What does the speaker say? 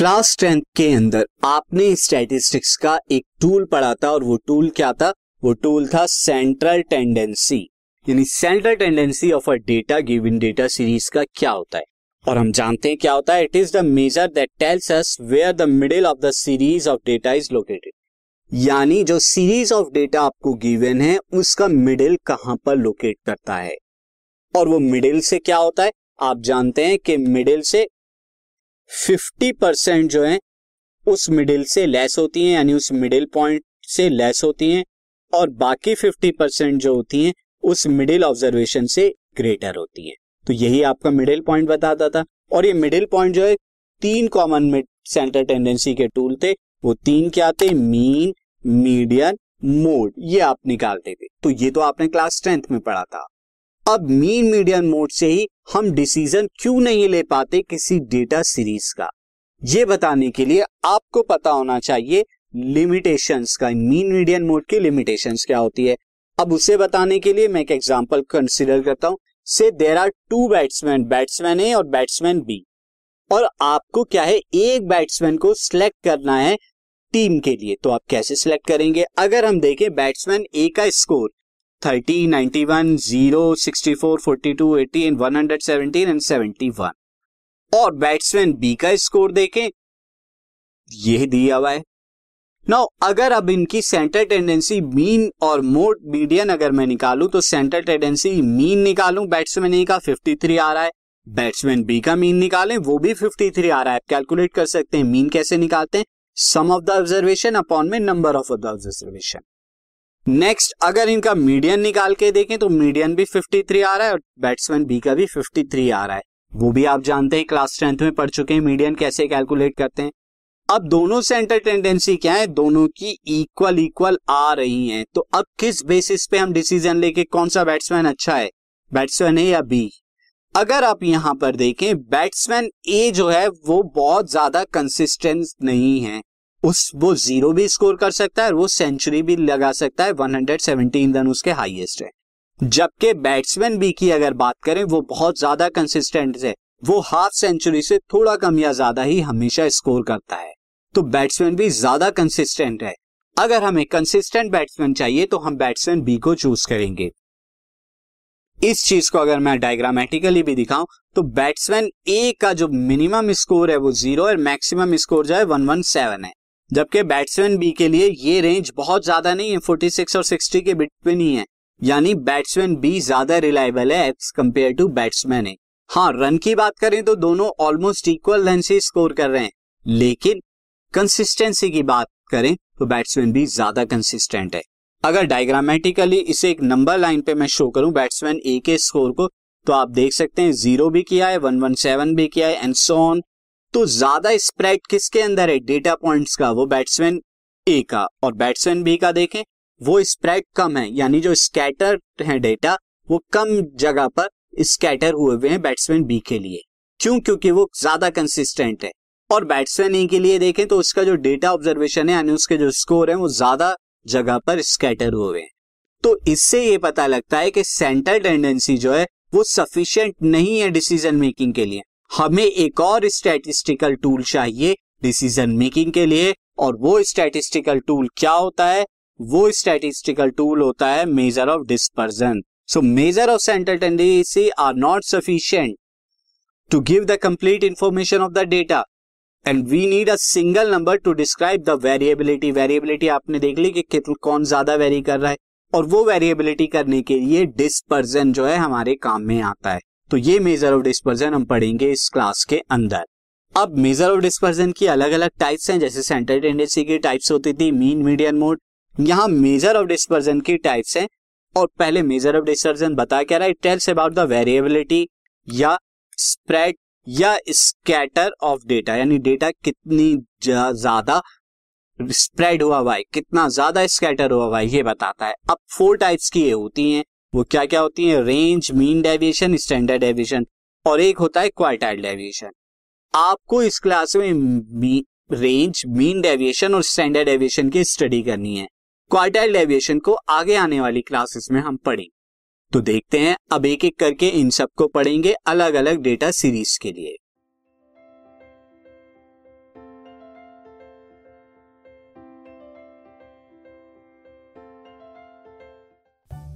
Class tenth के अंदर आपने स्टैटिस्टिक्स का एक टूल पढ़ा था और वो टूल क्या था? वो टूल था सेंट्रल टेंडेंसी यानी central tendency of a data given data series का क्या होता है? और हम जानते हैं क्या होता है? It is the measure that tells us where the middle of the series of data is located यानी जो सीरीज़ ऑफ़ डेटा आपको गिवन है, उसका मिडिल कहाँ पर लोकेट करता है? और वो मिडिल से क्या होता है? आप जानते हैं कि मिडिल से 50 परसेंट जो है, उस मिडिल से लेस होती हैं, यानी उस मिडिल पॉइंट से लेस होती हैं, और बाकी 50 परसेंट जो होती हैं, उस मिडिल ऑब्जर्वेशन से ग्रेटर होती हैं। तो यही आपका मिडिल पॉइंट बताता था। और ये मिडिल पॉइंट जो है, तीन कॉमन मिड सेंटर टेंडेंसी के टूल थे। वो तीन क्या थे? मीन मीडियन मोड ये आप निकालते थे। तो ये तो आपने क्लास टेंथ में पढ़ा था। अब मीन मीडियन मोड से ही हम डिसीज़न क्यों नहीं ले पाते किसी डेटा सीरीज़ का? ये बताने के लिए आपको पता होना चाहिए लिमिटेशंस का मीन मीडियन मोड की लिमिटेशंस क्या होती है। अब उसे बताने के लिए मैं एक एग्जांपल कंसीडर करता हूँ। Say there are two batsman batsman A और बैट्समैन बी और आपको क्या है, एक बैट्समैन को सिलेक्ट करना है टीम के लिए। तो आप कैसे सिलेक्ट करेंगे? अगर हम देखें बैट्समैन ए का score thirty ninety one zero sixty four forty two eighty and one hundred seventeen and seventy one और बैट्समैन बी का स्कोर देखें। यह दिया हुआ है। नाउ अगर अब इनकी सेंटर टेंडेंसी मीन और मोड मीडियन अगर मैं निकालूं तो सेंटर टेंडेंसी मीन निकालूं। बैट्समैन ए का 53 आ रहा है। बैट्समैन बी का मीन निकालें, वो भी 53 आ रहा है। कैलकुलेट कर सकते हैं मीन कैसे निकालते हैं? Sum of the observation upon में number of the observation next अगर इनका मीडियन निकाल के देखें तो मीडियन भी 53 आ रहा है और बैट्समैन बी का भी 53 आ रहा है। वो भी आप जानते हैं क्लास टेंथ में पढ़ चुके हैं मीडियन कैसे कैलकुलेट करते हैं। अब दोनों सेंटर टेंडेंसी क्या है? दोनों की इक्वल इक्वल आ रही हैं। तो अब किस बेसिस पे हम डिसीज़न लेके कौन सा बैट्समैन अच्छा है? बैट्समैन ए या बी अगर आप यहाँ पर देखें बैट्समैन ए जो है, वो बहुत ज़्यादा कंसिस्टेंट नहीं है। उस, वो ज़ीरो भी स्कोर कर सकता है और वो सेंचुरी भी लगा सकता है 117 रन उसके हाईएस्ट है। जबकि बैट्समैन बी की अगर बात करें, वो बहुत ज़्यादा कंसिस्टेंट है। वो हाफ़ सेंचुरी से थोड़ा कम या ज़्यादा ही हमेशा स्कोर करता है। तो बैट्समैन भी ज़्यादा कंसिस्टेंट है। अगर हमें कंसिस्टेंट बैट्समैन चाहिए तो हम बैट्समैन बी को चूज़ करेंगे। इस चीज़ को अगर मैं डायग्रामेटिकली भी दिखाऊँ तो बैट्समैन ए का जो मिनिमम स्कोर है, वो ज़ीरो और मैक्सिमम स्कोर जो है वन वन सेवन है। जबकि बैट्समैन बी के लिए ये रेंज बहुत ज़्यादा नहीं है 46 और 60 के बिटवीन ही है। यानी बैट्समैन बी ज़्यादा रिलायबल है as compare to batsman A हाँ रन की बात करें तो दोनों ऑलमोस्ट इक्वल रन से स्कोर कर रहे हैं। लेकिन कंसिस्टेंसी की बात करें तो बैट्समैन बी ज़्यादा कंसिस्टेंट है। अगर डायग्रामेटिकली इसे एक नंबर लाइन पे मैं शो करूँ बैट्समैन ए के स्कोर को तो आप देख सकते हैं ज़ीरो भी किया है वन वन सेवन भी किया है एंड सो ऑन तो ज़्यादा स्प्रेड किसके अंदर है? डेटा पॉइंट्स का, वो बैट्समैन ए का। और बैट्समैन बी का देखें, वो स्प्रेड कम है, यानी जो स्कैटर है डेटा वो कम जगह पर स्कैटर हुए हुए हैं बैट्समैन बी के लिए। क्यों? क्योंकि वो ज़्यादा कंसिस्टेंट है। और बैट्समैन ए के लिए देखें तो उसका जो डेटा ऑब्जर्वेशन है, यानी उसके जो स्कोर है, वो ज़्यादा जगह पर स्कैटर हुए हैं। तो इससे ये पता लगता है कि सेंटर टेंडेंसी जो है, वो सफिशियंट नहीं है डिसीज़न मेकिंग के लिए। हमें एक और स्टैटिस्टिकल टूल चाहिए डिसीज़न मेकिंग के लिए। और वो स्टैटिस्टिकल टूल क्या होता है? वो स्टैटिस्टिकल टूल होता है measure of dispersion so measure of central tendency are not sufficient to give the complete information of the data and we need a single number to describe the variability variability आपने देख ली कि कितना, कौन ज़्यादा very कर रहा है। और वो वेरिएबिलिटी करने के लिए डिस्पर्जन जो है हमारे काम में आता है। तो ये मेजर ऑफ़ डिस्पर्जन हम पढ़ेंगे इस क्लास के अंदर। अब मेजर ऑफ़ डिस्पर्जन की अलग अलग टाइप्स हैं, जैसे सेंटर टेंडेंसी की टाइप्स होती थी मीन मीडियन मोड यहाँ मेजर ऑफ़ डिस्पर्जन की टाइप्स हैं, और पहले मेजर ऑफ़ डिस्पर्जन बता क्या रहा है? टेल्स अबाउट द वेरिएबिलिटी या स्प्रेड या स्कैटर ऑफ़ डेटा यानी डेटा कितनी ज़्यादा स्प्रेड हुआ हुआ है, कितना ज़्यादा स्कैटर हुआ हुआ है, ये बताता है। अब फोर टाइप्स की ये होती हैं। वो क्या क्या होती है? Range mean deviation standard deviation और एक होता है क्वार्टाइल डेविएशन आपको इस क्लास में रेंज मीन डेविएशन और स्टैंडर्ड डेविएशन की स्टडी करनी है। क्वार्टाइल डेविएशन को आगे आने वाली क्लासेस में हम पढ़ेंगे। तो देखते हैं, अब एक एक करके इन सबको पढ़ेंगे अलग अलग डेटा सीरीज़ के लिए।